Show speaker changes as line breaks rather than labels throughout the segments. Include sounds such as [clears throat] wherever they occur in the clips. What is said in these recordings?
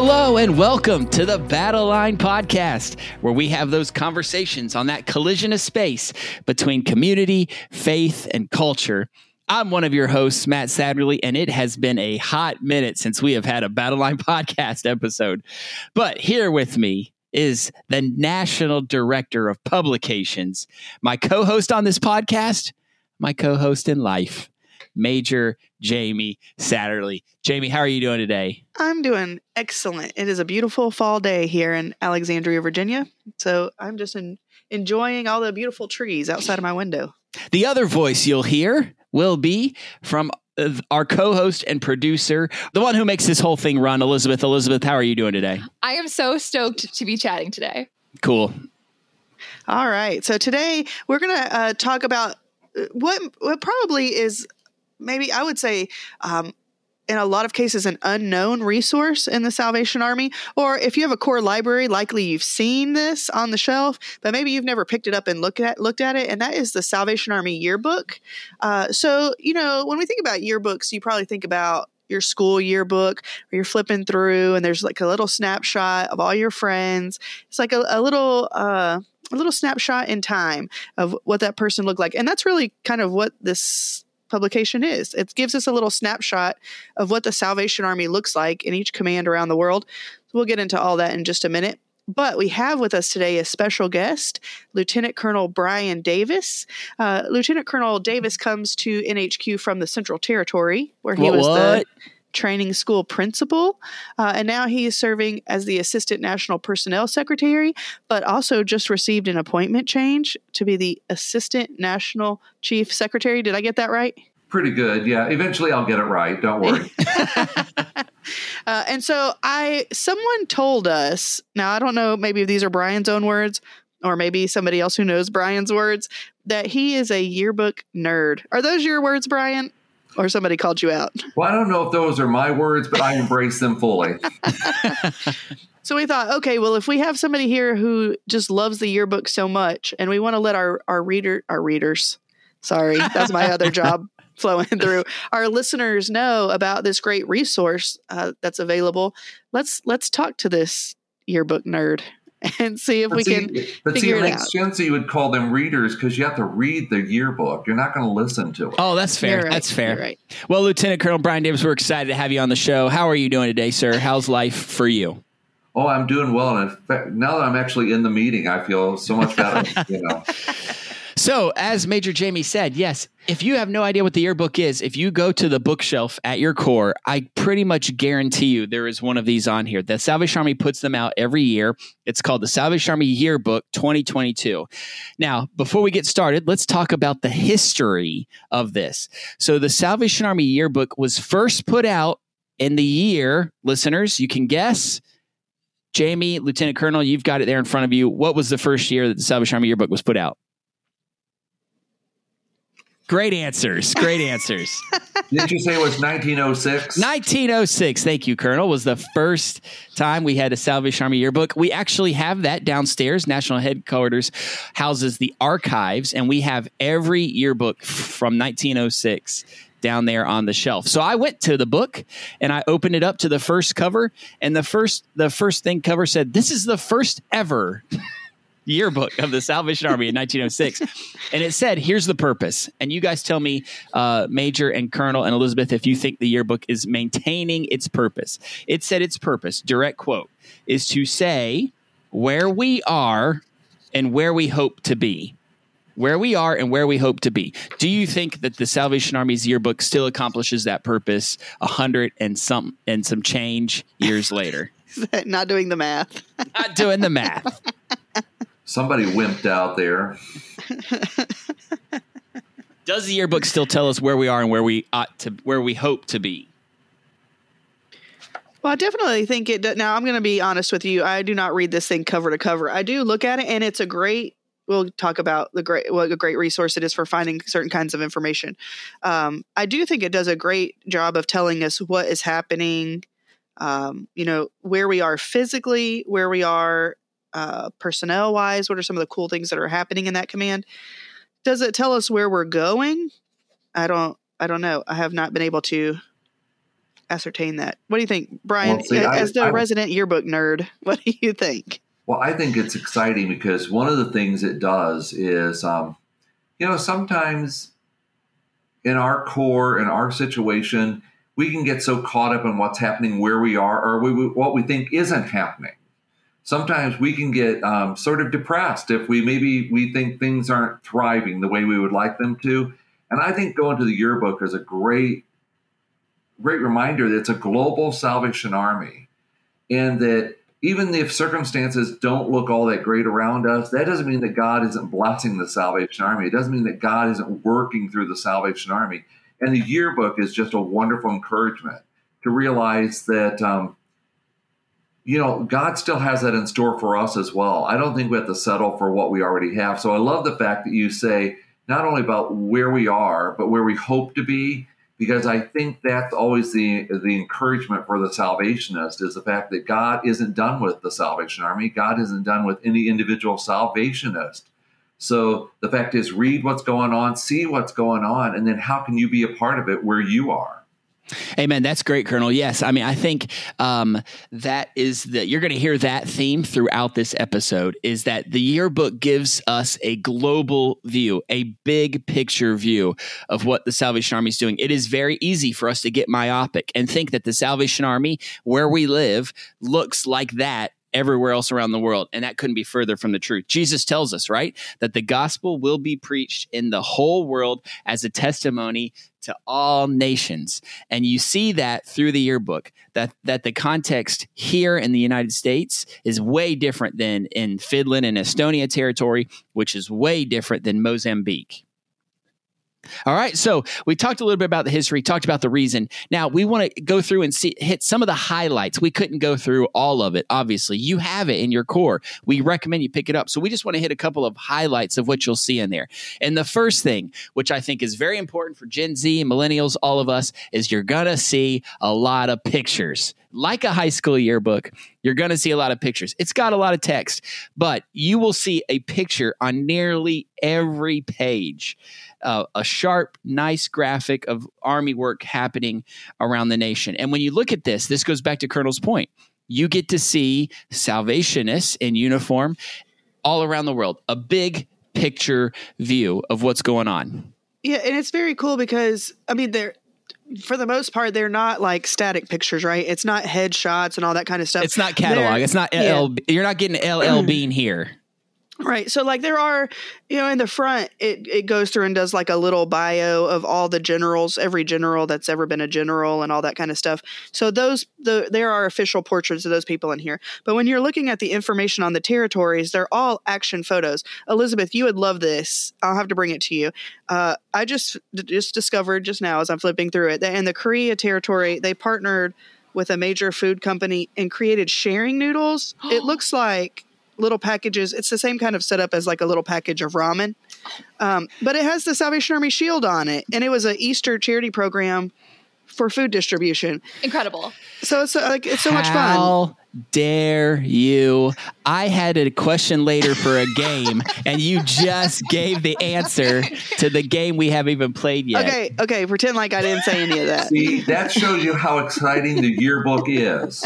Hello and welcome to the Battle Line Podcast, where we have those conversations on that collision of space between community, faith, and culture. I'm one of your hosts, Matt Satterlee, and it has been a hot minute since we have had a Battle Line [laughs] Podcast episode. But here with me is the National Director of Publications, my co host on this podcast, my co host in life, Major Jamie Satterlee. Jamie, how are you doing today?
I'm doing excellent. It is a beautiful fall day here in Alexandria, Virginia. So I'm just in, enjoying all the beautiful trees outside of my window.
The other voice you'll hear will be from uh, our co-host and producer, the one who makes this whole thing run, Elizabeth. Elizabeth, how are you doing today?
I am so stoked to be chatting today.
Cool.
All right. So today we're going to uh, talk about uh, what what probably is maybe I would say um, in a lot of cases an unknown resource in the Salvation Army. Or if you have a corps library, likely you've seen this on the shelf, but maybe you've never picked it up and looked at looked at it. And that is the Salvation Army yearbook. Uh, so you know when we think about yearbooks, you probably think about your school yearbook where you're flipping through and there's like a little snapshot of all your friends. It's like a, a little uh, a little snapshot in time of what that person looked like. And that's really kind of what this publication is. It gives us a little snapshot of what the Salvation Army looks like in each command around the world. So we'll get into all that in just a minute. But we have with us today a special guest, Lieutenant Colonel Brian Davis. Uh, Lieutenant Colonel Davis comes to NHQ from the Central Territory, where he
What,
was
what?
the training school principal. Uh, and now he is serving as the Assistant National Personnel Secretary, but also just received an appointment change to be the Assistant National Chief Secretary. Did I get that right?
Pretty good. Yeah. Eventually I'll get it right. Don't worry. [laughs] [laughs]
Uh, and so I, someone told us. Now I don't know. Maybe these are Brian's own words, or maybe somebody else who knows Brian's words. That he is a yearbook nerd. Are those your words, Brian? Or somebody called you out?
well, I don't know if those are my words, but I embrace them fully. [laughs] [laughs]
So we thought, okay, well, if we have somebody here who just loves the yearbook so much, and we want to let our our reader our readers, sorry, that's my other job [laughs] flowing through our listeners know about this great resource uh, that's available. Let's let's talk to this yearbook nerd [laughs] and see if
But
we
see,
can.
but see,
figure
it
it
makes
out.
sense that you would call them readers because you have to read the yearbook. You're not going to listen to it.
Oh, that's fair.
Right,
That's fair.
you're right.
Well, Lieutenant Colonel Brian Davis, we're excited to have you on the show. How are you doing today, sir? How's life for you?
Oh, I'm doing well. And in fact, now that I'm actually in the meeting, I feel so much better. [laughs] you know,
So, as Major Jamie said, yes, if you have no idea what the yearbook is, if you go to the bookshelf at your corps, I pretty much guarantee you there is one of these on here. The Salvation Army puts them out every year. It's called the Salvation Army Yearbook 2022. Now, before we get started, let's talk about the history of this. So, the Salvation Army Yearbook was first put out in the year, listeners, you can guess. Jamie, Lieutenant Colonel, you've got it there in front of you. What was the first year that the Salvation Army Yearbook was put out? Great answers. Great answers. [laughs]
did you say it was 1906?
1906, thank you, Colonel, was the first time we had a Salvation Army yearbook. We actually have that downstairs. National headquarters houses the archives, and we have every yearbook from 1906 down there on the shelf. So I went to the book and I opened it up to the first cover, and the first the first thing cover said, "This is the first ever." Yearbook of the Salvation Army in 1906. And it said, here's the purpose. And you guys tell me, uh, Major and Colonel and Elizabeth, if you think the yearbook is maintaining its purpose. It said its purpose, direct quote, is to say where we are and where we hope to be. Where we are and where we hope to be. Do you think that the Salvation Army's yearbook still accomplishes that purpose a hundred and some and some change years later? [laughs]
Not doing the math.
Not doing the math.
Somebody wimped out there.
Does the yearbook still tell us where we are and where we ought to, where we hope to be?
Well, I definitely think it. do- Now, I'm going to be honest with you. I do not read this thing cover to cover. I do look at it, and it's a great. We'll talk about the great what a great resource it is for finding certain kinds of information. Um, I do think it does a great job of telling us what is happening. Um, you know where we are physically, where we are uh, personnel wise. What are some of the cool things that are happening in that command? Does it tell us where we're going? I don't. I don't know. I have not been able to ascertain that. What do you think, Brian?
Well, see, I-
as the
I-
resident yearbook nerd, [laughs] what do you think?
Well, I think it's exciting because one of the things it does is, um, you know, sometimes in our corps, in our situation, we can get so caught up in what's happening where we are or we, what we think isn't happening. Sometimes we can get um, sort of depressed if we maybe we think things aren't thriving the way we would like them to. And I think going to the yearbook is a great, great reminder that it's a global Salvation Army, and that even if circumstances don't look all that great around us, that doesn't mean that God isn't blessing the Salvation Army. It doesn't mean that God isn't working through the Salvation Army. And the yearbook is just a wonderful encouragement to realize that, um, you know, God still has that in store for us as well. I don't think we have to settle for what we already have. So I love the fact that you say not only about where we are, but where we hope to be because I think that's always the the encouragement for the salvationist is the fact that God isn't done with the Salvation Army. God isn't done with any individual salvationist. So the fact is, read what's going on, see what's going on, and then how can you be a part of it where you are?
Amen. That's great, Colonel. Yes, I mean, I think um, that is that you're going to hear that theme throughout this episode. Is that the yearbook gives us a global view, a big picture view of what the Salvation Army is doing. It is very easy for us to get myopic and think that the Salvation Army, where we live, looks like that everywhere else around the world. And that couldn't be further from the truth. Jesus tells us, right, that the gospel will be preached in the whole world as a testimony to all nations. And you see that through the yearbook, that, that the context here in the United States is way different than in Finland and Estonia territory, which is way different than Mozambique. All right, so we talked a little bit about the history, talked about the reason. Now we want to go through and see hit some of the highlights. We couldn't go through all of it. Obviously, you have it in your corps. We recommend you pick it up. So we just want to hit a couple of highlights of what you'll see in there. And the first thing, which I think is very important for Gen Z, and millennials, all of us, is you're gonna see a lot of pictures. Like a high school yearbook, you're going to see a lot of pictures. It's got a lot of text, but you will see a picture on nearly every page uh, a sharp, nice graphic of army work happening around the nation. And when you look at this, this goes back to Colonel's point. You get to see salvationists in uniform all around the world, a big picture view of what's going on.
Yeah, and it's very cool because I mean they're for the most part they're not like static pictures, right? It's not headshots and all that kind of stuff.
It's not catalog.
They're-
It's not
yeah.
LL. You're not getting LL [clears throat] Bean here.
Right. So like there are, you know, in the front it it goes through and does like a little bio of all the generals, every general that's ever been a general and all that kind of stuff. So those the there are official portraits of those people in here. But when you're looking at the information on the territories, they're all action photos. Elizabeth, you would love this. I'll have to bring it to you. Uh, I just just discovered just now as I'm flipping through it that in the Korea territory, they partnered with a major food company and created sharing noodles. it [gasps] looks like little packages. It's the same kind of setup as like a little package of ramen, um, but it has the Salvation Army shield on it, and it was an Easter charity program for food distribution.
Incredible.
So it's like it's so much fun.
How dare you? I had a question later for a game, and you just gave the answer to the game we haven't even played yet.
Okay, okay, pretend like I didn't say any of that.
See, that shows you how exciting the yearbook is.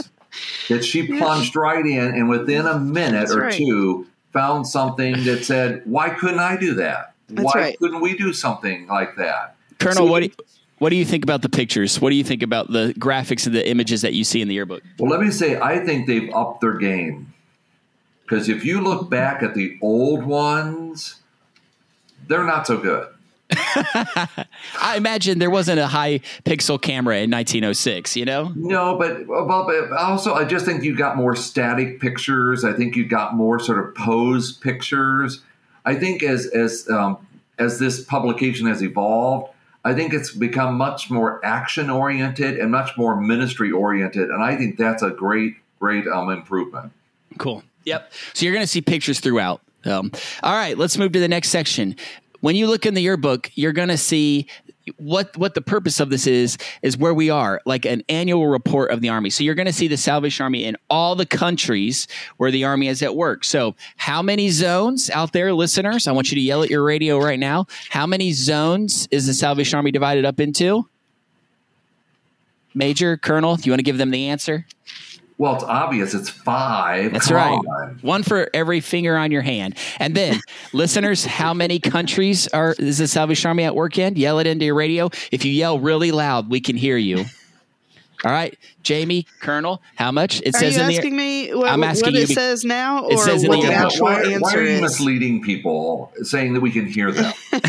That she plunged right in and within a minute
That's
or
right.
two found something that said, Why couldn't I do that?
That's
Why
right.
couldn't we do something like that?
Colonel, what do you, what do you think about the pictures? What do you think about the graphics and the images that you see in the yearbook?
Well, let me say, I think they've upped their game. Because if you look back at the old ones, they're not so good. [laughs]
I imagine there wasn't a high pixel camera in 1906. You know,
No, but, well, but also, I just think you got more static pictures. I think you got more sort of pose pictures. I think as as um, as this publication has evolved, I think it's become much more action oriented and much more ministry oriented, and I think that's a great great um, improvement.
Cool. Yep. So you're going to see pictures throughout. Um, all right, let's move to the next section. When you look in the yearbook, you're going to see what what the purpose of this is is where we are, like an annual report of the army. So you're going to see the Salvation Army in all the countries where the army is at work. So how many zones out there, listeners? I want you to yell at your radio right now. How many zones is the Salvation Army divided up into? Major, Colonel? Do you want to give them the answer?
Well, it's obvious. It's five.
That's
Come
right.
on.
One for every finger on your hand. And then, [laughs] listeners, how many countries are is the Salvation Army at work in? Yell it into your radio. If you yell really loud, we can hear you. [laughs] All right, Jamie, Colonel, how much? It
Are
says
you
in the
asking me what,
I'm asking
what
you
it
be-
says now,
It
or
says in
what
the
the actual
why, why are you
is?
misleading people saying that we can hear them? [laughs]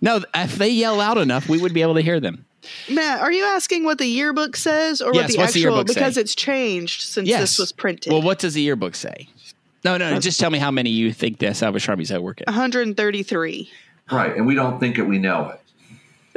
No, if they yell loud enough, we would be able to hear them.
Matt, are you asking what the yearbook says, or
Yes,
what the
what's the
actual?
say?
because it's changed since
Yes.
this was printed.
Well, what does the yearbook say? No, no, uh, just tell me how many you think the Salvation Army's at work at.
133.
right. And we don't think it, we know it.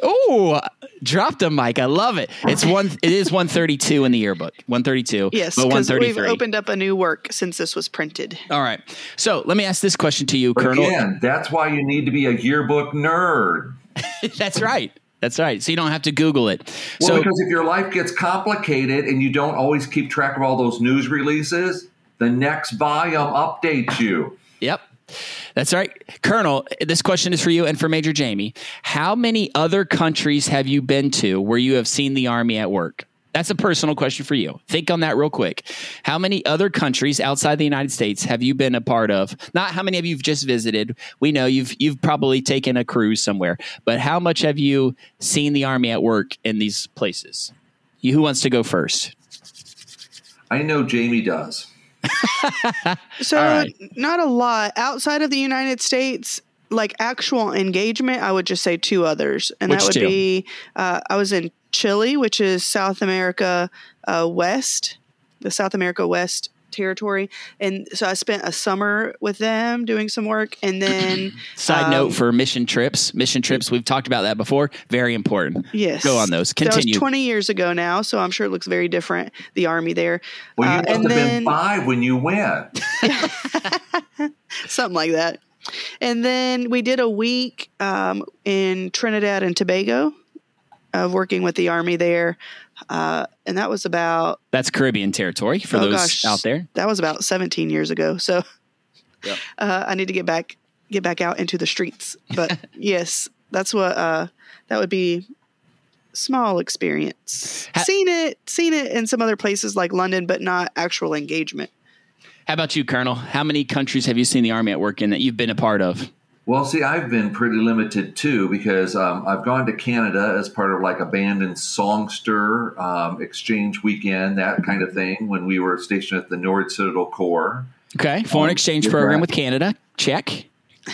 Oh, uh, dropped a mic. I love it. It's one. It is one thirty two in the yearbook. One thirty two. [laughs]
Yes,
but one
because we've opened up a new work since this was printed.
All right. So let me ask this question to you,
But
Colonel.
again, that's why you need to be a yearbook nerd. [laughs]
That's right. That's right. So you don't have to Google it.
Well,
so
because if your life gets complicated and you don't always keep track of all those news releases, the next volume updates you.
Yep. That's right. Colonel, this question is for you and for Major Jamie. How many other countries have you been to where you have seen the Army at work? That's a personal question for you. Think on that real quick. How many other countries outside the United States have you been a part of? Not how many of you've just visited. We know you've you've probably taken a cruise somewhere, but how much have you seen the Army at work in these places? You, who wants to go first?
I know Jamie does. [laughs]
So
All right.
not a lot outside of the United States. Like actual engagement, I would just say two others, and
Which
that would
two?
be uh, I was in Chile, which is South America uh, West, the South America West territory, and so I spent a summer with them doing some work, and then [clears throat]
Side
Um,
note for mission trips. Mission trips, we've talked about that before. Very important.
yes,
Go on those.
That was
Continue.
20 years ago now, so I'm sure it looks very different. The army there,
Well, you
Uh,
must
and
have
then-
been five when you went. [laughs] [laughs]
something like that. And then we did a week um, in Trinidad and Tobago of working with the army there, uh, and that was about
That's Caribbean territory for
oh
those
gosh,
out there.
That was about 17 years ago. So
Yep. [laughs]
uh, I need to get back get back out into the streets. But [laughs] yes, that's what uh, that would be. Small experience.
Ha-
seen it, seen it in some other places like London, but not actual engagement.
How about you, Colonel? How many countries have you seen the Army at work in that you've been a part of?
Well, see, I've been pretty limited too because um, I've gone to Canada as part of like a band and songster um, exchange weekend, that kind of thing, when we were stationed at the Nord Citadel Corps.
Okay. Foreign
Um,
exchange program with Canada. Check.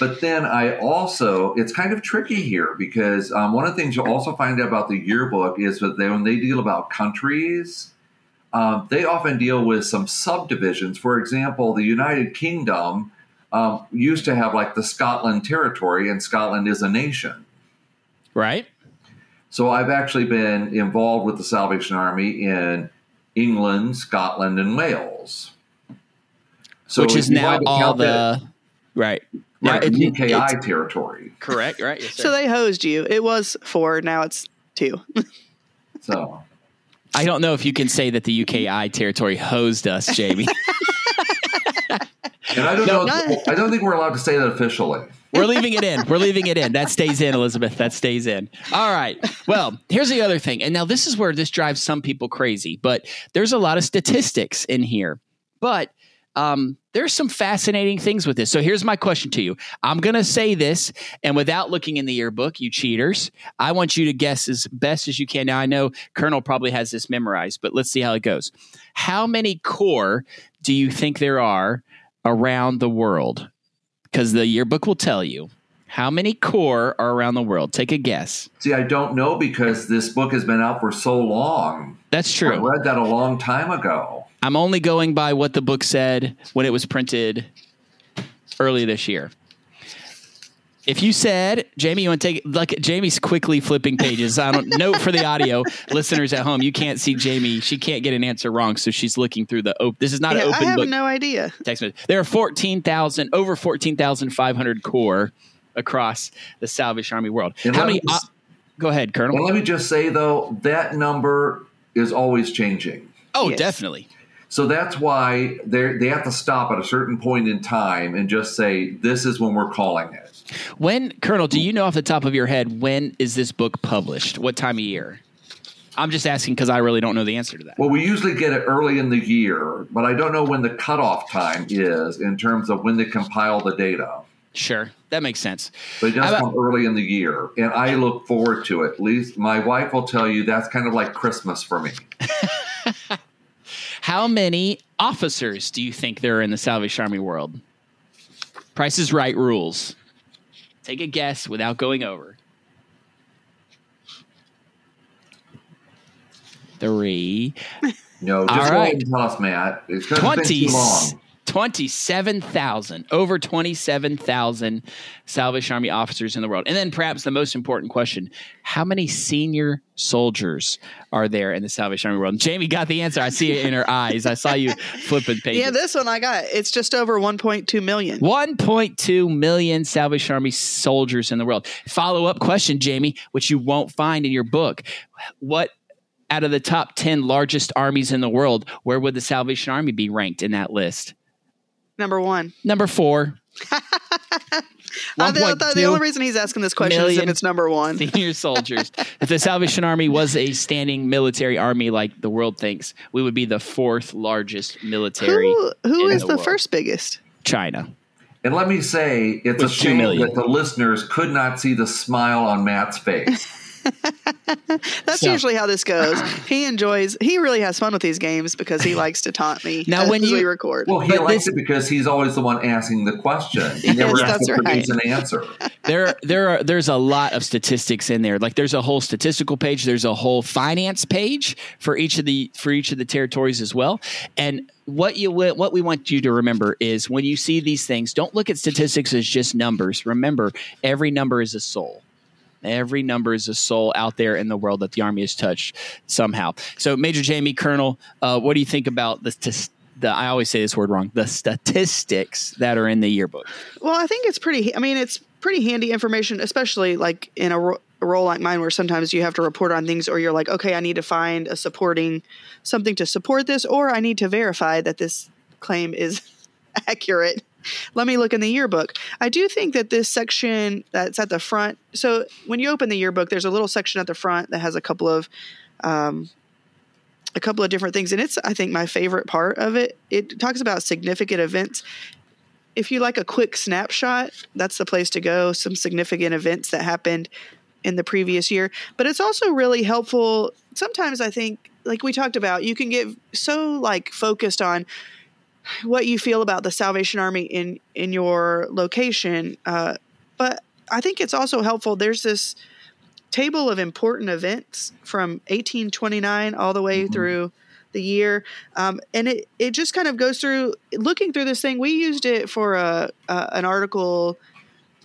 But then I also, it's kind of tricky here because um, one of the things you'll also find out about the yearbook is that they, when they deal about countries, um, they often deal with some subdivisions. For example, the United Kingdom um, used to have like the Scotland territory, and Scotland is a nation.
Right?
So I've actually been involved with the Salvation Army in England, Scotland, and Wales. So
Which is now all
count that-
the. Right. Now,
right,
it-
UKI
it's-
territory.
correct. Right. Yes,
So they hosed you. It was four, now it's two. [laughs]
So
I don't know if you can say that the UKI territory hosed us, Jamie. [laughs]
And I don't
No,
know.
not-
I don't think we're allowed to say that officially.
We're leaving it in. We're leaving it in. That stays in, Elizabeth. That stays in. All right. Well, here's the other thing. And now this is where this drives some people crazy, but there's a lot of statistics in here. But um, there's some fascinating things with this. So here's my question to you. I'm going to say this, and without looking in the yearbook, you cheaters, I want you to guess as best as you can. Now, I know Colonel probably has this memorized, but let's see how it goes. How many corps do you think there are around the world? Because the yearbook will tell you. How many corps are around the world? Take a guess.
See, I don't know because this book has been out for so long.
That's true.
I read that a long time ago.
I'm only going by what the book said when it was printed early this year. If you said, Jamie, you want to take like Jamie's quickly flipping pages. I don't [laughs] note for the audio listeners at home. You can't see Jamie. She can't get an answer wrong, so she's looking through the. Op- this is not
Yeah,
an
I have
book
no idea.
text message. There are fourteen thousand, over fourteen thousand five hundred corps across the Salvation Army world.
And
How many?
me just-
uh, go ahead, Colonel.
And let me just say though, that number is always changing.
oh,
Yes.
definitely.
So that's why they they have to stop at a certain point in time and just say this is when we're calling it.
When Colonel, do you know off the top of your head when is this book published? What time of year? I'm just asking because I really don't know the answer to that.
Well, we usually get it early in the year, but I don't know when the cutoff time is in terms of when they compile the data.
Sure, that makes sense.
But it does
about-
come early in the year, and I look forward to it. At least my wife will tell you that's kind of like Christmas for me. [laughs]
How many officers do you think there are in the Salvation Army world? Price is right rules. Take a guess without going over. Three.
No, just
All
go ahead and tell us, Matt. It's going to take
20,
too long.
27,000, over 27,000 Salvation Army officers in the world. And then perhaps the most important question how many senior soldiers are there in the Salvation Army world? Jamie got the answer. I see it in her [laughs] eyes. I saw you flipping pages.
Yeah, this one I got. It's just over 1.2 million.
1.2 million Salvation Army soldiers in the world. Follow up question, Jamie, which you won't find in your book. What out of the top 10 largest armies in the world, where would the Salvation Army be ranked in that list?
Number one.
Number four. [laughs]
I thought the
1.2
only reason he's asking this question is if it's number one. [laughs]
senior soldiers. if the Salvation Army was a standing military army like the world thinks, we would be the fourth largest military.
Who, who
in
is
the
the,
world.
first biggest?
China.
And let me say, it's a
With two
shame that the listeners could not see the smile on Matt's face. [laughs] [laughs]
That's
So-
usually how this goes. [clears throat] He enjoys. He really has fun with these games because he likes to taunt me
Now,
as
when you-
we record.
Well, he
But
likes
this-
it because he's always the one asking the question. He never
Yes,
has to
that's
produce an answer. [laughs]
there there are there's a lot of statistics in there like there's a whole statistical page there's a whole finance page for each of the for each of the territories as well and what you what we want you to remember is when you see these things don't look at statistics as just numbers remember every number is a soul Every number is a soul out there in the world that the army has touched somehow. So, Major Jamie Colonel, uh, what do you think about the, the? I always say this word wrong. The statistics that are in the yearbook.
Well, I think it's pretty. I mean, it's pretty handy information, especially like in a, ro- a role like mine, where sometimes you have to report on things, or you're like, okay, I need to find a supporting something to support this, or I need to verify that this claim is [laughs] accurate. Let me look in the yearbook. I do think that this section that's at the front. So when you open the yearbook, there's a little section at the front that has a couple of um, a couple of different things and it's i think my favorite part of it it talks about significant events if you like a quick snapshot that's the place to go some significant events that happened in the previous year but it's also really helpful sometimes i think like we talked about you can get so like focused on what you feel about the salvation army in in your location uh, but i think it's also helpful there's this table of important events from 1829 all the way
Mhm.
through the year um, and it, it just kind of goes through looking through this thing we used it for a, a an article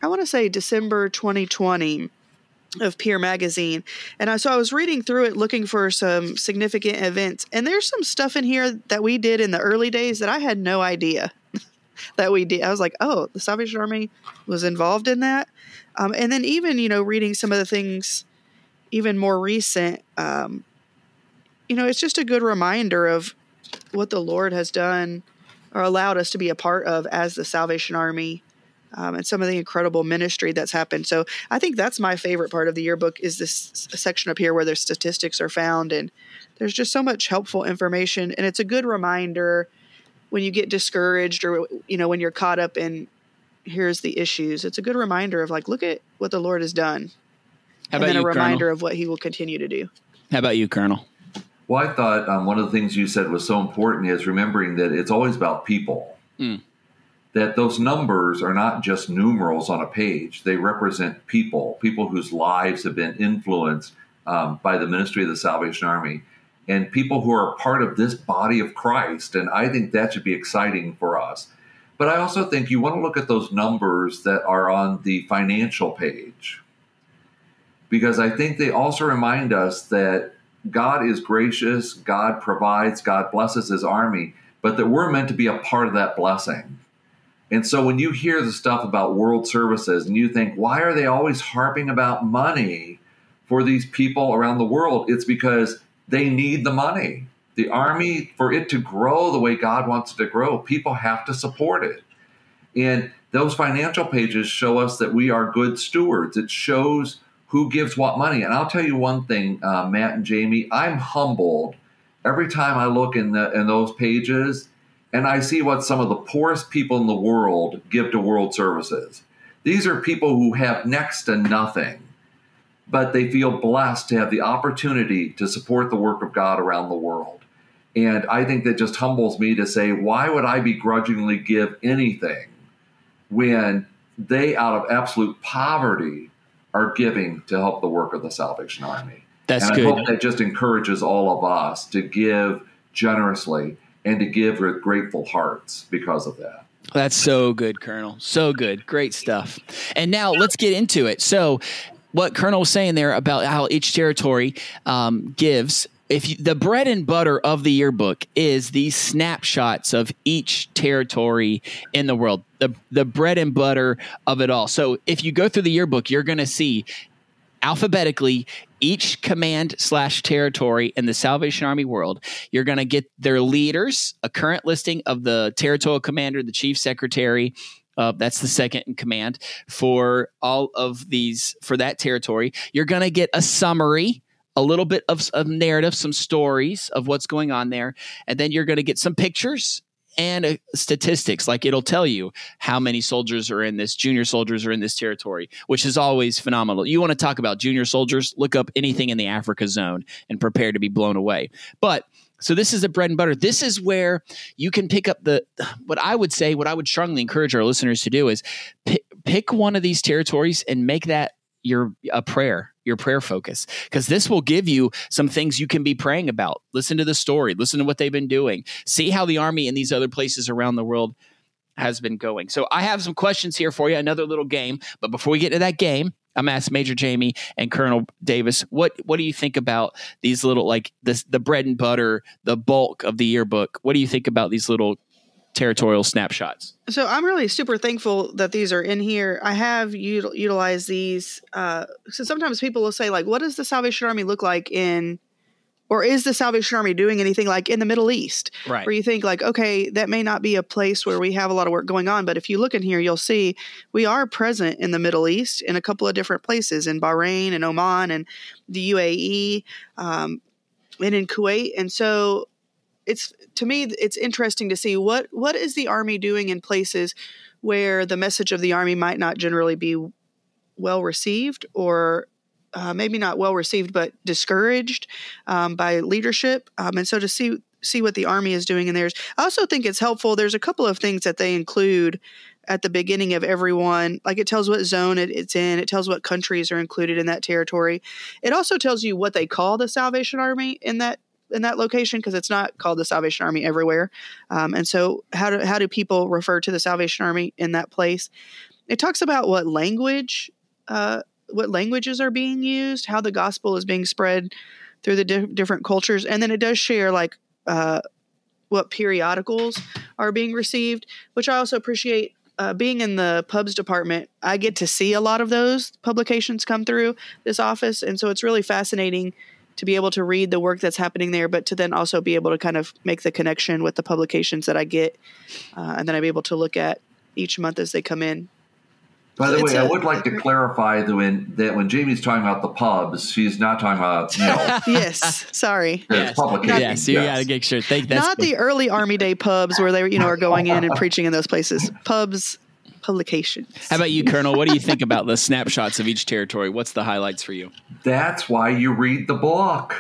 i want to say december 2020 of peer magazine. And I, so i was reading through it looking for some significant events and there's some stuff in here that we did in the early days that i had no idea [laughs] that we did. I was like oh the salvation army was involved in that. Um, and then even you know reading some of the things even more recent um, you know it's just a good reminder of what the lord has done or allowed us to be a part of as the salvation army um, and some of the incredible ministry that's happened so i think that's my favorite part of the yearbook is this section up here where the statistics are found and there's just so much helpful information and it's a good reminder when you get discouraged or you know when you're caught up in here's the issues it's a good reminder of like look at what the lord has done
How
and
about
then
you,
a reminder
Colonel?
of what he will continue to do
How about you, Colonel?
Well, I thought um, one of the things you said was so important is remembering that it's always about people.
Mm.
That those numbers are not just numerals on a page, they represent people, people whose lives have been influenced um, by the ministry of the Salvation Army, and people who are part of this body of Christ. And I think that should be exciting for us. But I also think you want to look at those numbers that are on the financial page because I think they also remind us that God is gracious, God provides, God blesses his army, but that we're meant to be a part of that blessing. And so when you hear the stuff about world services and you think, why are they always harping about money for these people around the world? It's because they need the money. The army, for it to grow the way God wants it to grow, people have to support it. And those financial pages show us that we are good stewards. It shows who gives what money. And I'll tell you one thing, uh, Matt and Jamie, I'm humbled every time I look in the in those pages and I see what some of the poorest people in the world give to World Services. These are people who have next to nothing, but they feel blessed to have the opportunity to support the work of God around the world. And I think that just humbles me to say, why would I begrudgingly give anything when they, out of absolute poverty, are giving to help the work of the Salvation Army?
That's
and
good.
I hope that just encourages all of us to give generously and to give with grateful hearts because of that.
That's so good, Colonel. So good. Great stuff. And now let's get into it. So, what Colonel was saying there about how each territory um, gives. If you, the bread and butter of the yearbook is these snapshots of each territory in the world, the the bread and butter of it all. So if you go through the yearbook, you're going to see alphabetically each command slash territory in the Salvation Army world. You're going to get their leaders, a current listing of the territorial commander, the chief secretary. Uh, that's the second in command for all of these for that territory. You're going to get a summary, a little bit of, of narrative, some stories of what's going on there, and then you're going to get some pictures and uh, statistics like it'll tell you how many soldiers are in this junior soldiers are in this territory which is always phenomenal. You want to talk about junior soldiers look up anything in the africa zone and prepare to be blown away. But so this is the bread and butter. This is where you can pick up the [sighs] what i would say what i would strongly encourage our listeners to do is pick, pick one of these territories and make that your a prayer your prayer focus because this will give you some things you can be praying about. Listen to the story. Listen to what they've been doing. See how the army in these other places around the world has been going. So i have some questions here for you another little game. But before we get to that game i'm asked major jamie and colonel davis what what do you think about these little like this the bread and butter the bulk of the yearbook? What do you think about these little territorial snapshots
So I'm really super thankful that these are in here. I have util- utilized these. Uh, so sometimes people will say, like, what does the Salvation Army look like in, or is the Salvation Army doing anything like in the Middle East?
right
Where you think, like, okay, that may not be a place where we have a lot of work going on, but if you look in here, you'll see we are present in the Middle East in a couple of different places in Bahrain and Oman and the UAE um, and in Kuwait. And so it's to me it's interesting to see what what is the army doing in places where the message of the army might not generally be well received or uh, maybe not well received but discouraged um, by leadership? Um, and so to see see what the army is doing in theirs. I also think it's helpful there's a couple of things that they include at the beginning of everyone. like it tells what zone it, it's in it tells what countries are included in that territory. It also tells you what they call the salvation army in that in that location because it's not called the Salvation Army everywhere. Um, and so, how do how do people refer to the Salvation Army in that place? It talks about what language, uh, what languages are being used, how the gospel is being spread through the di- different cultures, and then it does share like uh, what periodicals are being received, which I also appreciate. Uh, being in the pubs department, I get to see a lot of those publications come through this office, and so it's really fascinating to be able to read the work that's happening there, but to then also be able to kind of make the connection with the publications that I get, uh, and then I'll be able to look at each month as they come in.
By the
It's
way, I
a-
would like to clarify that when that when Jamie's talking about the pubs, she's not talking about you know [laughs]
yes, sorry, [laughs]
Yes.
publication.
yes you got to get sure think that's
not the early Army Day pubs where they you know are going in and [laughs] preaching in those places. Pubs, publications.
How about you, Colonel? What do you think about the snapshots of each territory? What's the highlights for you?
That's why you read the book.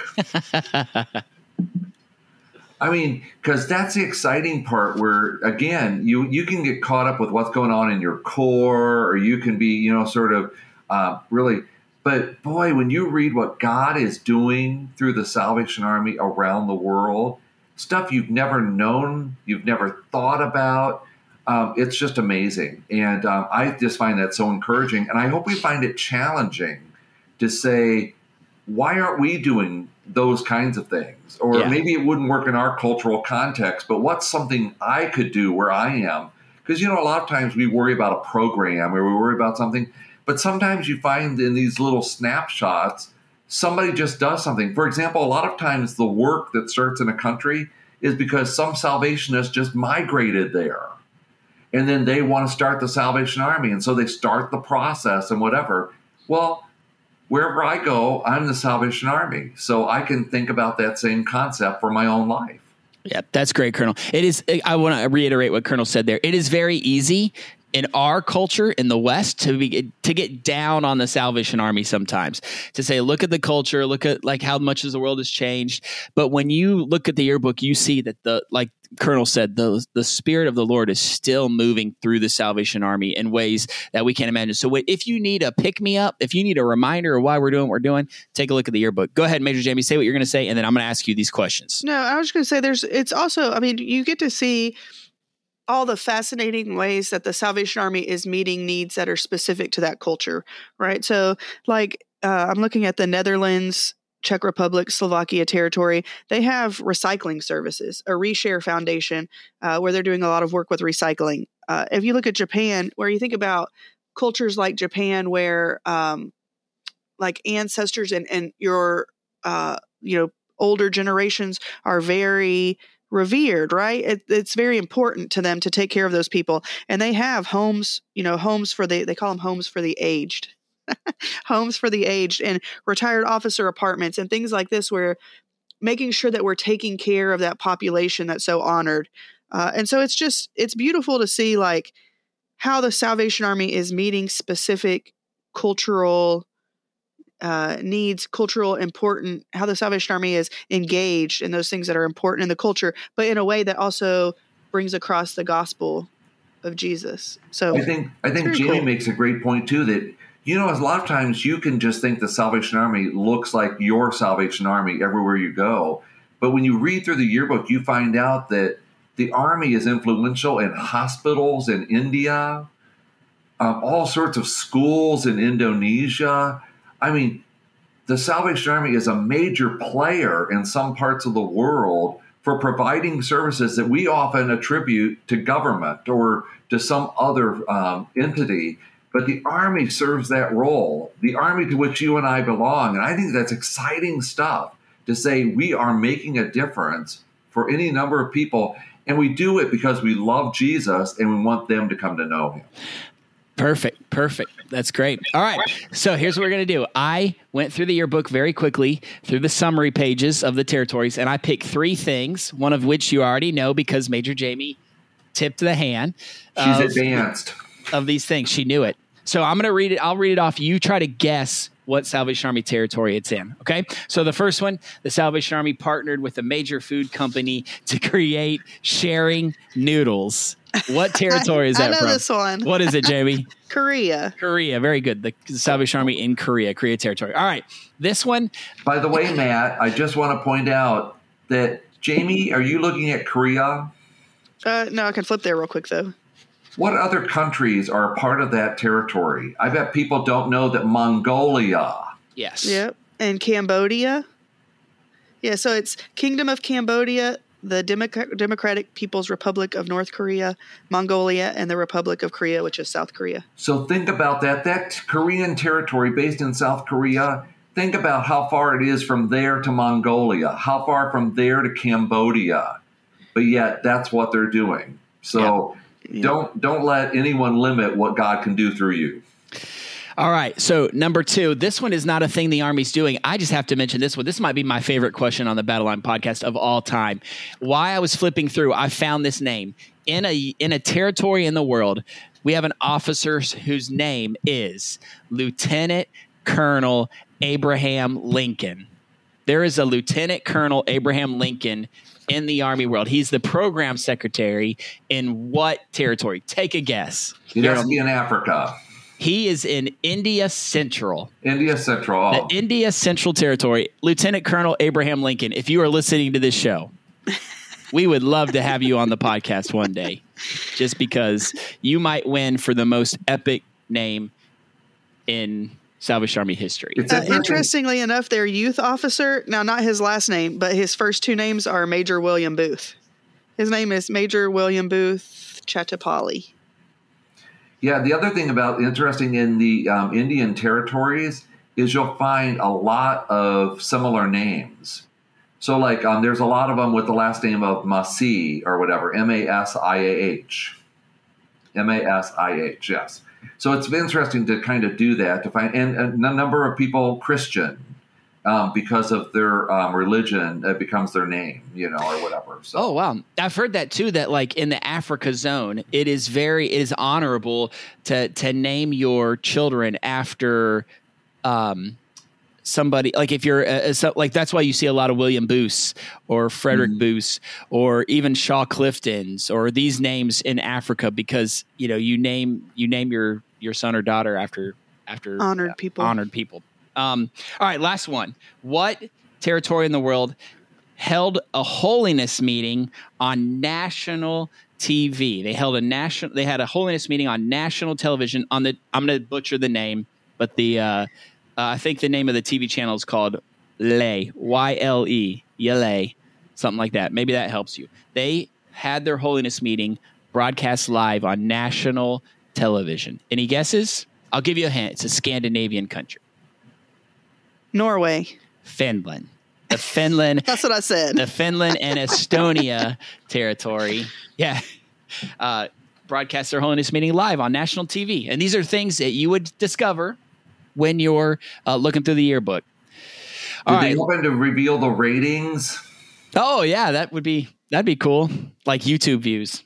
I mean, because that's the exciting part. Where again, you you can get caught up with what's going on in your corps, or you can be, you know, sort of uh, really. But boy, when you read what God is doing through the Salvation Army around the world, stuff you've never known, you've never thought about, um, it's just amazing. And um, I just find that so encouraging. And I hope we find it challenging to say, why aren't we doing those kinds of things? Or
Yeah.
maybe it wouldn't work in our cultural context, but what's something I could do where I am? Because, you know, a lot of times we worry about a program or we worry about something, but sometimes you find in these little snapshots, somebody just does something. For example, a lot of times the work that starts in a country is because some salvationist just migrated there. And then they want to start the Salvation Army. And so they start the process and whatever. Well, wherever I go, I'm the Salvation Army. So I can think about that same concept for my own life.
Yeah, that's great, Colonel. It is. I want to reiterate what Colonel said there. It is very easy in our culture in the West to be to get down on the Salvation Army sometimes to say, look at the culture, look at like how much as the world has changed. But when you look at the yearbook, you see that the like Colonel said, the the Spirit of the Lord is still moving through the Salvation Army in ways that we can't imagine. So if you need a pick me up, if you need a reminder of why we're doing what we're doing, take a look at the yearbook. Go ahead, Major Jamie, say what you're going to say, and then I'm going to ask you these questions.
No, I was going to say there's. It's also. I mean, you get to see all the fascinating ways that the Salvation Army is meeting needs that are specific to that culture, right? So, like, uh, I'm looking at the Netherlands, Czech Republic, Slovakia territory. They have recycling services, a Reshare Foundation, uh, where they're doing a lot of work with recycling. Uh, if you look at Japan, where you think about cultures like Japan, where um, like ancestors and and your uh, you know older generations are very revered, right? It, it's very important to them to take care of those people, and they have homes, you know, homes for the they call them homes for the aged, [laughs] homes for the aged, and retired officer apartments and things like this, where making sure that we're taking care of that population that's so honored, uh, and so it's just it's beautiful to see like how the Salvation Army is meeting specific cultural uh, needs cultural important how the salvation army is engaged in those things that are important in the culture but in a way that also brings across the gospel of jesus so
i think i think jamie cool. makes a great point too that you know a lot of times you can just think the salvation army looks like your salvation army everywhere you go but when you read through the yearbook you find out that the army is influential in hospitals in india um, all sorts of schools in indonesia I mean, the Salvation Army is a major player in some parts of the world for providing services that we often attribute to government or to some other um, entity. But the Army serves that role, the Army to which you and I belong. And I think that's exciting stuff to say we are making a difference for any number of people. And we do it because we love Jesus and we want them to come to know him.
Perfect. Perfect. That's great. All right. So here's what we're going to do. I went through the yearbook very quickly through the summary pages of the territories, and I picked three things, one of which you already know because Major Jamie tipped the hand.
She's of, advanced.
Of these things. She knew it. So I'm going to read it. I'll read it off. You try to guess what Salvation Army territory it's in. Okay. So the first one, the Salvation Army partnered with a major food company to create sharing noodles. What [laughs] territory is that
I know
from?
this one.
What is it, Jamie? [laughs]
Korea.
Korea. Very good. The Salvation Army in Korea, Korea territory. All right. This one.
By the way, Matt, I just want to point out that Jamie, are you looking at Korea?
Uh, no, I can flip there real quick though.
What other countries are a part of that territory? I bet people don't know that Mongolia.
Yes.
Yep. And Cambodia. Yeah, so it's Kingdom of Cambodia, the Democratic People's Republic of North Korea, Mongolia, and the Republic of Korea, which is South Korea.
So think about that. That Korean territory based in South Korea, think about how far it is from there to Mongolia, how far from there to Cambodia. But yet that's what they're doing. So yeah. Yeah. don't don't let anyone limit what God can do through you.
All right. So number two, this one is not a thing the Army's doing. I just have to mention this one. This might be my favorite question on the Battle Line podcast of all time. Why I was flipping through, I found this name in a in a territory in the world. We have an officer whose name is Lieutenant Colonel Abraham Lincoln. There is a Lieutenant Colonel Abraham Lincoln in the Army world. He's the program secretary in what territory? Take a guess.
He has to be in Africa.
He is in India Central.
India Central.
The India Central Territory. Lieutenant Colonel Abraham Lincoln, if you are listening to this show, [laughs] we would love to have you on the podcast one day just because you might win for the most epic name in Salvation Army history.
Uh, interestingly enough, their youth officer, now not his last name, but his first two names are Major William Booth. His name is Major William Booth Chattapalli.
Yeah, the other thing about interesting in the um, Indian territories is you'll find a lot of similar names. So, like, um, there's a lot of them with the last name of Masi or whatever, M A S I A H. M A S I H, yes. So it's interesting to kind of do that to find, and, a number of people Christian um, because of their um, religion, it becomes their name, you know, or whatever. So.
Oh wow, I've heard that too. That like in the Africa zone, it is very it is honorable to to name your children after. Um, somebody like if you're a, a, so, like that's why you see a lot of William Booths or Frederick mm-hmm. Boos or even Shaw Clifton's or these names in Africa because you know you name you name your your son or daughter after after
honored uh, people
honored people. Um, all right, last one. What territory in the world held a holiness meeting on national TV? They held a national. They had a holiness meeting on national television. On the I'm going to butcher the name, but the uh, uh, I think the name of the TV channel is called Lay, Y L E, Yale, something like that. Maybe that helps you. They had their holiness meeting broadcast live on national television. Any guesses? I'll give you a hint. It's a Scandinavian country.
Norway.
Finland. The Finland. [laughs]
That's what I said.
The Finland and Estonia territory. Yeah. Uh, broadcast their holiness meeting live on national TV. And these are things that you would discover when you're uh, looking through the yearbook.
All Did right. they happen to reveal the ratings?
Oh yeah, that would be that'd be cool. Like YouTube views.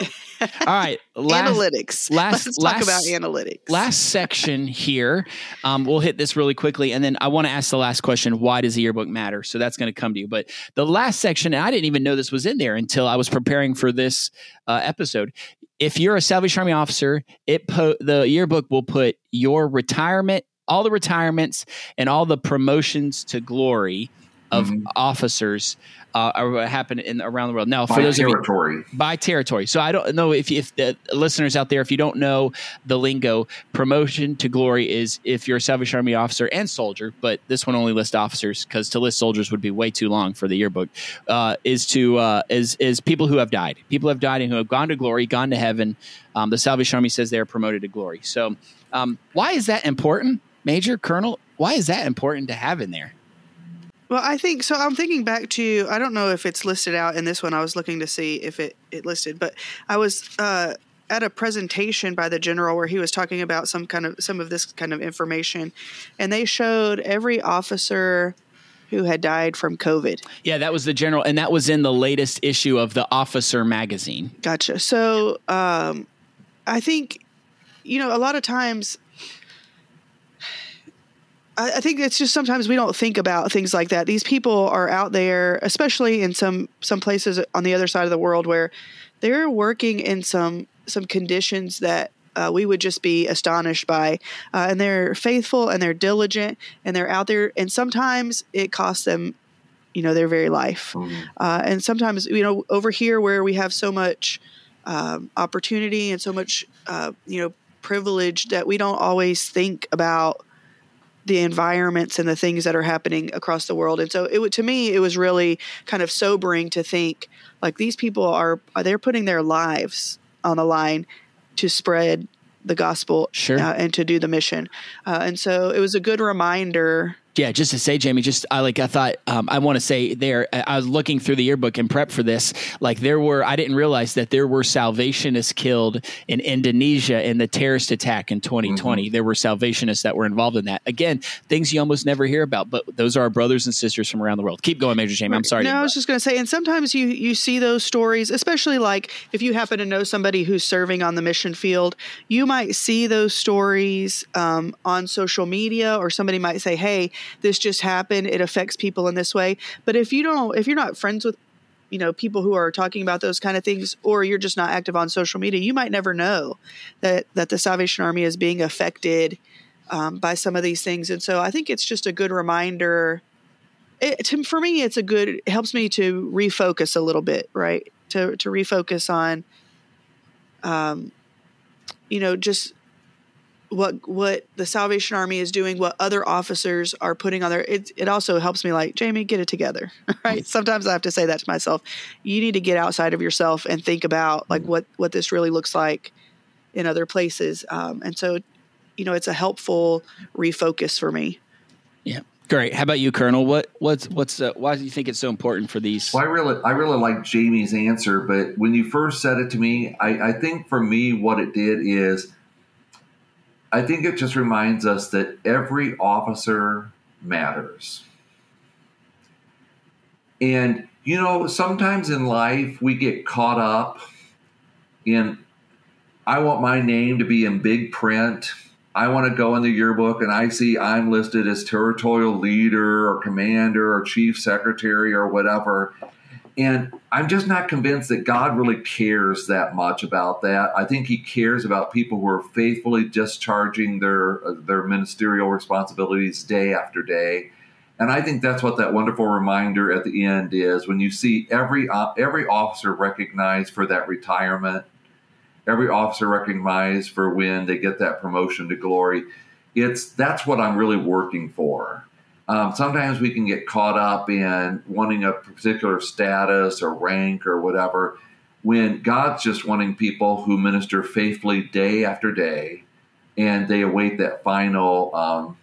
Oh. [laughs] All right,
last, analytics. Last, Let's last, talk about analytics.
Last section here. Um, we'll hit this really quickly, and then I want to ask the last question: Why does the yearbook matter? So that's going to come to you. But the last section, and I didn't even know this was in there until I was preparing for this uh, episode if you're a Salvation Army officer, it po- the yearbook will put your retirement, all the retirements, and all the promotions to glory of mm-hmm. officers uh, happen in around the world. Now,
for
by those
territory,
you, by territory. So I don't know if if the listeners out there, if you don't know the lingo, promotion to glory is if you're a Salvation Army officer and soldier, but this one only lists officers because to list soldiers would be way too long for the yearbook. Uh, is to uh, is is people who have died, people who have died and who have gone to glory, gone to heaven. Um, the Salvation Army says they are promoted to glory. So, um, why is that important, Major Colonel? Why is that important to have in there?
Well, I think so. I'm thinking back to I don't know if it's listed out in this one. I was looking to see if it it listed, but I was uh, at a presentation by the general where he was talking about some kind of some of this kind of information, and they showed every officer who had died from COVID.
Yeah, that was the general, and that was in the latest issue of the Officer magazine.
Gotcha. So um, I think you know a lot of times I, think it's just sometimes we don't think about things like that. These people are out there, especially in some some places on the other side of the world, where they're working in some some conditions that uh, we would just be astonished by. Uh, and they're faithful and they're diligent and they're out there. And sometimes it costs them, you know, their very life. Mm-hmm. Uh, and sometimes, you know, over here where we have so much um, opportunity and so much, uh, you know, privilege that we don't always think about the environments and the things that are happening across the world. And so it to me, it was really kind of sobering to think like these people are, they're putting their lives on the line to spread the gospel
sure. uh,
and to do the mission. Uh, and so it was a good reminder
yeah, just to say, Jamie, just I like I thought um, I want to say there. I was looking through the yearbook and prep for this. Like there were, I didn't realize that there were Salvationists killed in Indonesia in the terrorist attack in 2020. Mm-hmm. There were Salvationists that were involved in that. Again, things you almost never hear about, but those are our brothers and sisters from around the world. Keep going, Major Jamie. I'm sorry.
No, I was just going to say, and sometimes you you see those stories, especially like if you happen to know somebody who's serving on the mission field, you might see those stories um, on social media, or somebody might say, "Hey." This just happened. It affects people in this way. But if you don't, if you're not friends with, you know, people who are talking about those kind of things, or you're just not active on social media, you might never know that that the Salvation Army is being affected um, by some of these things. And so I think it's just a good reminder. It, to, for me, it's a good. It helps me to refocus a little bit, right? To to refocus on, um, you know, just what what the Salvation Army is doing, what other officers are putting on there. It it also helps me like Jamie, get it together. [laughs] Right? Sometimes I have to say that to myself. You need to get outside of yourself and think about like what what this really looks like in other places. Um, and so, you know, it's a helpful refocus for me.
Yeah. Great. How about you, Colonel? What what's what's uh, why do you think it's so important for these?
Well, I really I really like Jamie's answer, but when you first said it to me, I, I think for me what it did is I think it just reminds us that every officer matters. And, you know, sometimes in life we get caught up in, I want my name to be in big print. I want to go in the yearbook and I see I'm listed as territorial leader or commander or chief secretary or whatever. And I'm just not convinced that God really cares that much about that. I think He cares about people who are faithfully discharging their their ministerial responsibilities day after day. And I think that's what that wonderful reminder at the end is when you see every uh, every officer recognized for that retirement, every officer recognized for when they get that promotion to glory. It's that's what I'm really working for. Um, sometimes we can get caught up in wanting a particular status or rank or whatever when God's just wanting people who minister faithfully day after day and they await that final um,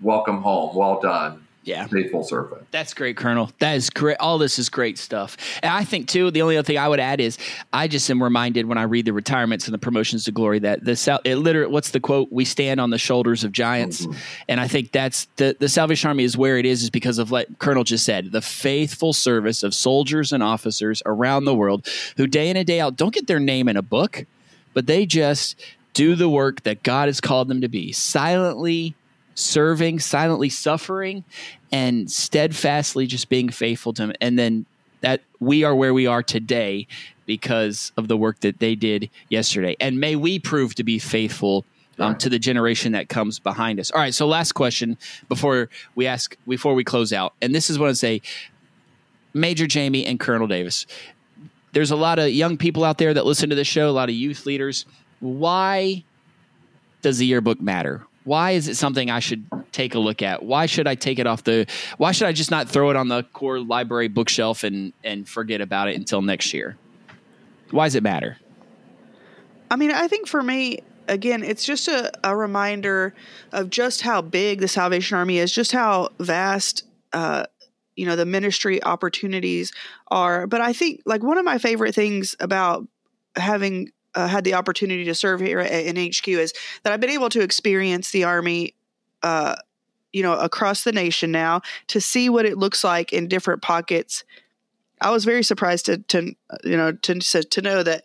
welcome home, well done,
yeah.
faithful servant.
That's great, Colonel. That is great. All this is great stuff. And I think too, the only other thing I would add is I just am reminded when I read the retirements and the promotions to glory that the it literally what's the quote? We stand on the shoulders of giants, mm-hmm. and I think that's the the Salvation Army is where it is is because of what Colonel just said, the faithful service of soldiers and officers around the world who day in and day out don't get their name in a book, but they just do the work that God has called them to be silently serving, silently suffering, and steadfastly just being faithful to him. And then that we are where we are today because of the work that they did yesterday. And may we prove to be faithful um, to the generation that comes behind us. All right. So last question before we ask, before we close out, and this is what I say, Major Jamie and Colonel Davis. There's a lot of young people out there that listen to this show, a lot of youth leaders. Why does the yearbook matter? Why is it something I should take a look at? Why should I take it off the? Why should I just not throw it on the corps library bookshelf and and forget about it until next year? Why does it matter?
I mean, I think for me, again, it's just a, a reminder of just how big the Salvation Army is, just how vast, uh, you know, the ministry opportunities are. But I think, like, one of my favorite things about having uh, had the opportunity to serve here at HQ is that I've been able to experience the Army, uh, you know, across the nation now to see what it looks like in different pockets. I was very surprised to, to you know, to, to know that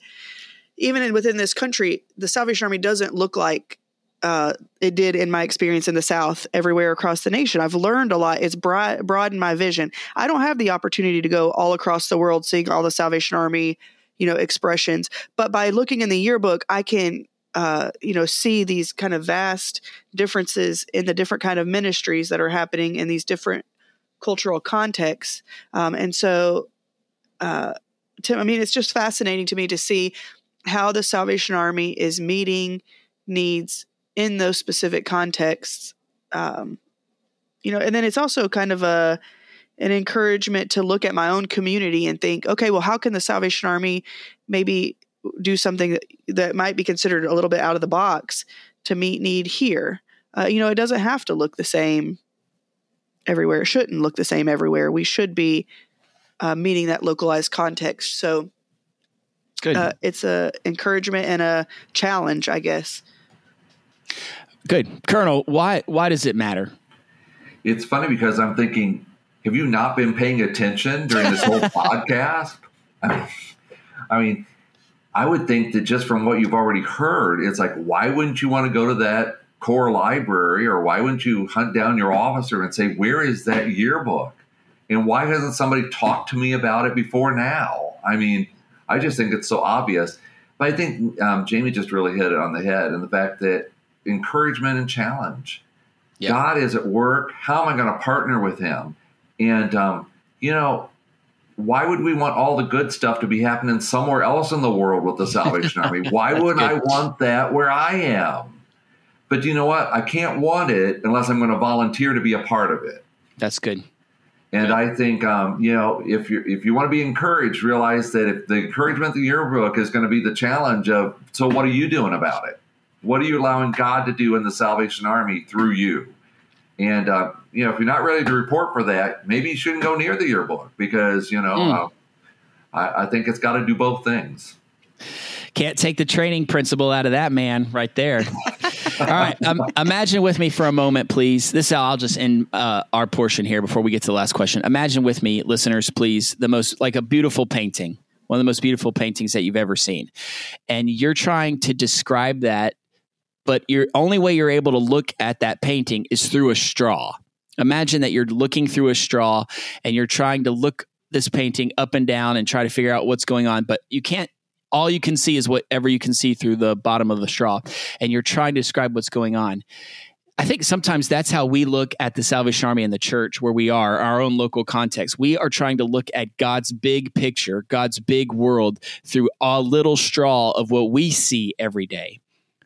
even within this country, the Salvation Army doesn't look like uh, it did in my experience in the South everywhere across the nation. I've learned a lot. It's broad, broadened my vision. I don't have the opportunity to go all across the world seeing all the Salvation Army you know expressions but by looking in the yearbook i can uh, you know see these kind of vast differences in the different kind of ministries that are happening in these different cultural contexts um, and so uh, Tim, I mean, it's just fascinating to me to see how the Salvation Army is meeting needs in those specific contexts. Um, you know, and then it's also kind of a an encouragement to look at my own community and think, okay, well, how can the Salvation Army maybe do something that, that might be considered a little bit out of the box to meet need here? Uh, you know, it doesn't have to look the same everywhere. It shouldn't look the same everywhere. We should be uh, meeting that localized context. So, Good. Uh, it's a encouragement and a challenge, I guess.
Good, Colonel. Why why does it matter?
It's funny because I'm thinking have you not been paying attention during this whole [laughs] podcast? I mean, I mean, I would think that just from what you've already heard, it's like, why wouldn't you want to go to that corps library or why wouldn't you hunt down your officer and say, where is that yearbook? And why hasn't somebody talked to me about it before now? I mean, I just think it's so obvious. But I think um, Jamie just really hit it on the head and the fact that encouragement and challenge. Yep. God is at work. How am I going to partner with him? And, um, you know, why would we want all the good stuff to be happening somewhere else in the world with the Salvation Army? [laughs] Why wouldn't I want that where I am? But you know what? I can't want it unless I'm going to volunteer to be a part of it.
That's good.
And I think, um, you know, if you if you want to be encouraged, realize that if the encouragement of the yearbook is going to be the challenge of, so what are you doing about it? What are you allowing God to do in the Salvation Army through you? And uh, you know, if you're not ready to report for that, maybe you shouldn't go near the yearbook because you know, mm. uh, I, I think it's got to do both things.
Can't take the training principal out of that man right there. [laughs] All right. Um, imagine with me for a moment, please. This I'll just end uh, our portion here before we get to the last question. Imagine with me, listeners, please, the most like a beautiful painting, one of the most beautiful paintings that you've ever seen, and you're trying to describe that, but your only way you're able to look at that painting is through a straw. Imagine that you're looking through a straw and you're trying to look this painting up and down and try to figure out what's going on, but you can't all you can see is whatever you can see through the bottom of the straw and you're trying to describe what's going on. I think sometimes that's how we look at the salvation army and the church where we are our own local context. We are trying to look at god's big picture god's big world through a little straw of what we see every day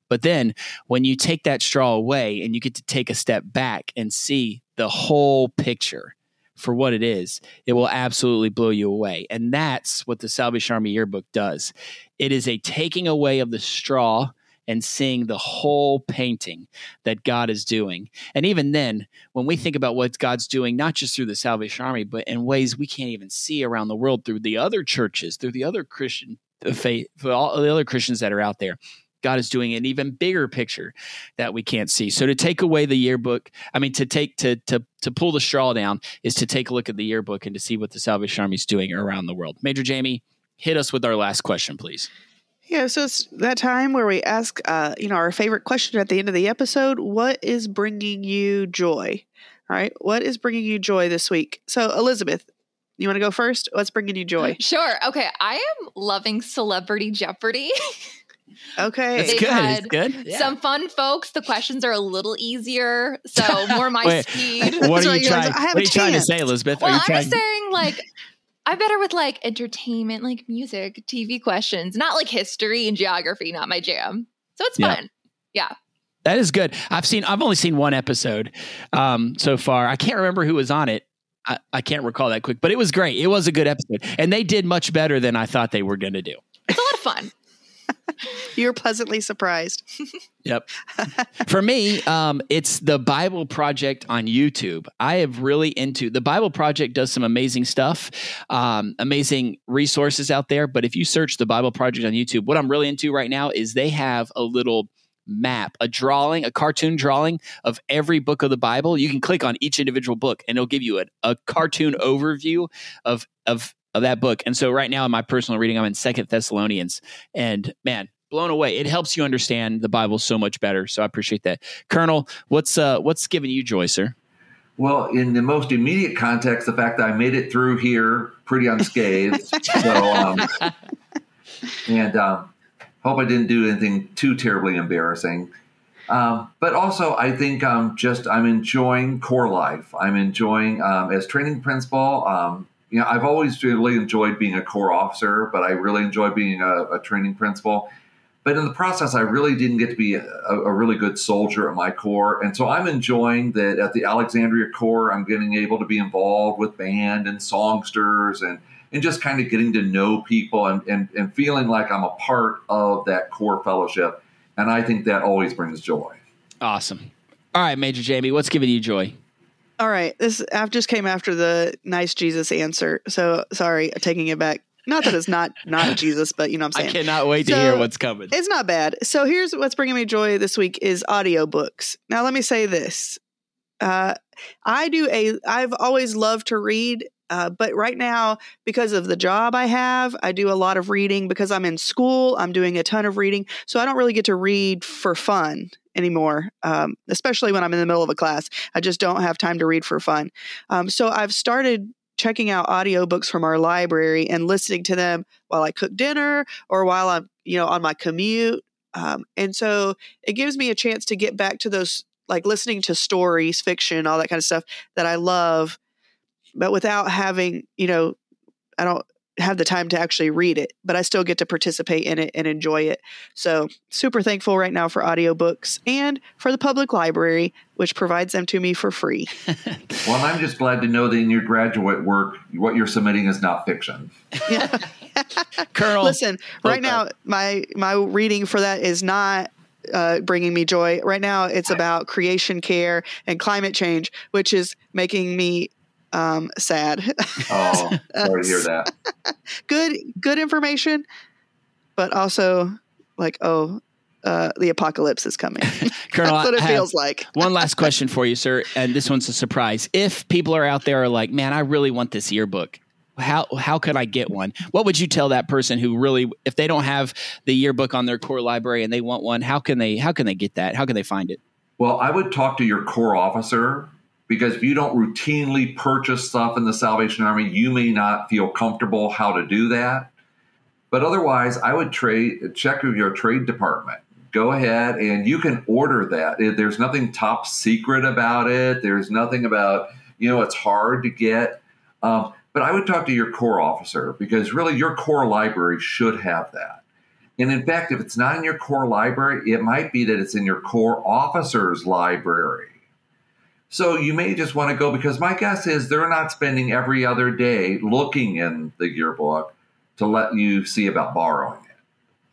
but then when you take that straw away and you get to take a step back and see the whole picture for what it is, it will absolutely blow you away. And that's what the Salvation Army yearbook does. It is a taking away of the straw and seeing the whole painting that God is doing. And even then, when we think about what God's doing, not just through the Salvation Army, but in ways we can't even see around the world through the other churches, through the other Christian uh, faith, for all the other Christians that are out there. God is doing an even bigger picture that we can't see. So to take away the yearbook, I mean to take to to to pull the straw down is to take a look at the yearbook and to see what the Salvation Army is doing around the world. Major Jamie, hit us with our last question, please.
Yeah, so it's that time where we ask, uh, you know, our favorite question at the end of the episode: What is bringing you joy? All right, what is bringing you joy this week? So, Elizabeth, you want to go first? What's bringing you joy?
Sure. Okay, I am loving Celebrity Jeopardy. [laughs]
Okay.
It's
They've
good.
had
It's good. Yeah.
Some fun folks. The questions are a little easier, so [laughs] more my
Wait,
speed.
What are you trying?
I have
What are
a
you trying to
chance.
say, Elizabeth?
Well,
are you
I'm
trying?
just saying, like, I'm better with like entertainment, like music, TV questions, not like history and geography, not my jam. So it's
Yeah.
fun. Yeah.
That is good. I've seen. I've only seen one episode um, so far. I can't remember who was on it. I, I can't recall that quick, but it was great. It was a good episode, and they did much better than I thought they were going to do.
It's a lot of fun. [laughs]
You're pleasantly surprised. [laughs]
Yep. For me, um, it's the Bible Project on YouTube. I have really into the Bible Project. Does some amazing stuff, um, amazing resources out there. But if you search the Bible Project on YouTube, what I'm really into right now is they have a little map, a drawing, a cartoon drawing of every book of the Bible. You can click on each individual book, and it'll give you a, a cartoon overview of of of that book. And so, right now, in my personal reading, I'm in Second Thessalonians, and man, blown away. It helps you understand the Bible so much better. So I appreciate that, Colonel. What's uh what's giving you joy, sir?
Well, in the most immediate context, the fact that I made it through here pretty unscathed. [laughs] so, um, and um, hope I didn't do anything too terribly embarrassing. Um, but also, I think um, just I'm enjoying corps life. I'm enjoying um, as training principal. Um, you know, I've always really enjoyed being a corps officer, but I really enjoy being a, a training principal. But in the process, I really didn't get to be a, a really good soldier at my corps. And so I'm enjoying that at the Alexandria Corps, I'm getting able to be involved with band and songsters and, and just kind of getting to know people and, and, and feeling like I'm a part of that corps fellowship. And I think that always brings joy.
Awesome. All right, Major Jamie, what's giving you joy?
All right, this I just came after the nice Jesus answer. So sorry, taking it back. Not that it's not not [laughs] Jesus, but you know what I'm saying.
I cannot wait to hear what's coming.
It's not bad. So here's what's bringing me joy this week is audiobooks. Now let me say this. Uh, I do a I've always loved to read, uh, but right now because of the job I have, I do a lot of reading because I'm in school. I'm doing a ton of reading, so I don't really get to read for fun anymore. Um, especially when I'm in the middle of a class, I just don't have time to read for fun. Um, so I've started checking out audiobooks from our library and listening to them while I cook dinner or while I'm, you know, on my commute. Um, and so it gives me a chance to get back to those, like listening to stories, fiction, all that kind of stuff that I love, but without having, you know, I don't have the time to actually read it, but I still get to participate in it and enjoy it. So super thankful right now for audiobooks and for the public library, which provides them to me for free. [laughs]
Well, I'm just glad to know that in your graduate work, what you're submitting is not fiction.
Yeah. [laughs]
Colonel,
Listen, right
Okay.
now my my reading for that is not uh, bringing me joy. Right now, it's about creation care and climate change, which is making me um, sad.
Oh, [laughs] sorry to hear that.
good good information, but also like oh uh, the apocalypse is coming. [laughs]
Colonel, [laughs]
That's what it
I
feels like.
One last question for you, sir, and this one's a surprise. If people are out there are like, man, I really want this yearbook. How how could I get one? What would you tell that person who really, if they don't have the yearbook on their corps library and they want one, how can they how can they get that? How can they find it?
Well, I would talk to your corps officer because if you don't routinely purchase stuff in the Salvation Army, you may not feel comfortable how to do that. But otherwise, I would trade check with your trade department. Go ahead and you can order that. There's nothing top secret about it. There's nothing about you know it's hard to get. Um, but I would talk to your corps officer because really your corps library should have that. And in fact, if it's not in your corps library, it might be that it's in your corps officer's library. So you may just want to go because my guess is they're not spending every other day looking in the yearbook to let you see about borrowing.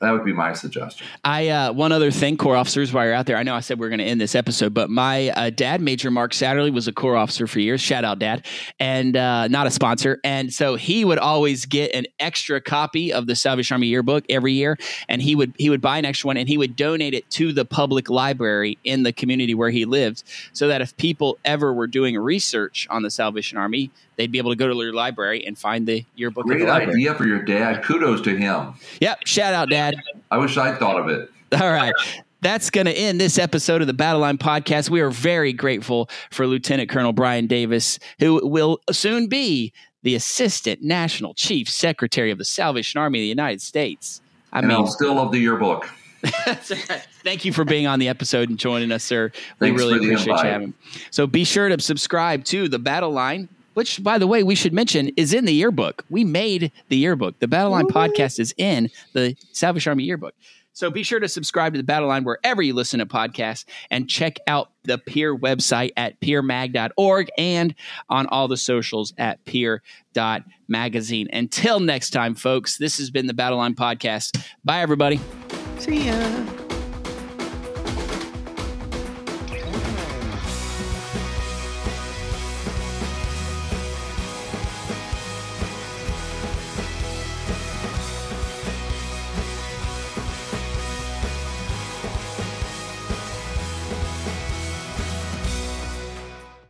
That would be my suggestion.
I uh, one other thing, Corps officers, while you're out there, I know I said we are going to end this episode, but my uh, dad, Major Mark Satterlee, was a Corps officer for years. Shout out, Dad, and uh, not a sponsor. And so he would always get an extra copy of the Salvation Army yearbook every year, and he would he would buy an extra one and he would donate it to the public library in the community where he lived, so that if people ever were doing research on the Salvation Army, they'd be able to go to their library and find the yearbook.
Great
the
idea for your dad. Kudos to him.
Yep. Shout out, Dad.
I wish I'd thought of it.
All right. That's going to end this episode of the Battle Line podcast. We are very grateful for Lieutenant Colonel Brian Davis, who will soon be the Assistant National Chief Secretary of the Salvation Army of the United States.
I and mean, I'll still love the yearbook. [laughs]
Thank you for being on the episode and joining us, sir. We really appreciate
you
having. So be sure to subscribe to the Battle Line which by the way we should mention is in the yearbook. We made the yearbook. The battle line podcast is in the salvation army yearbook. So be sure to subscribe to the battle line wherever you listen to podcasts and check out the peer website at peermag.org and on all the socials at peer.magazine until next time folks this has been the battle line podcast. Bye everybody.
See ya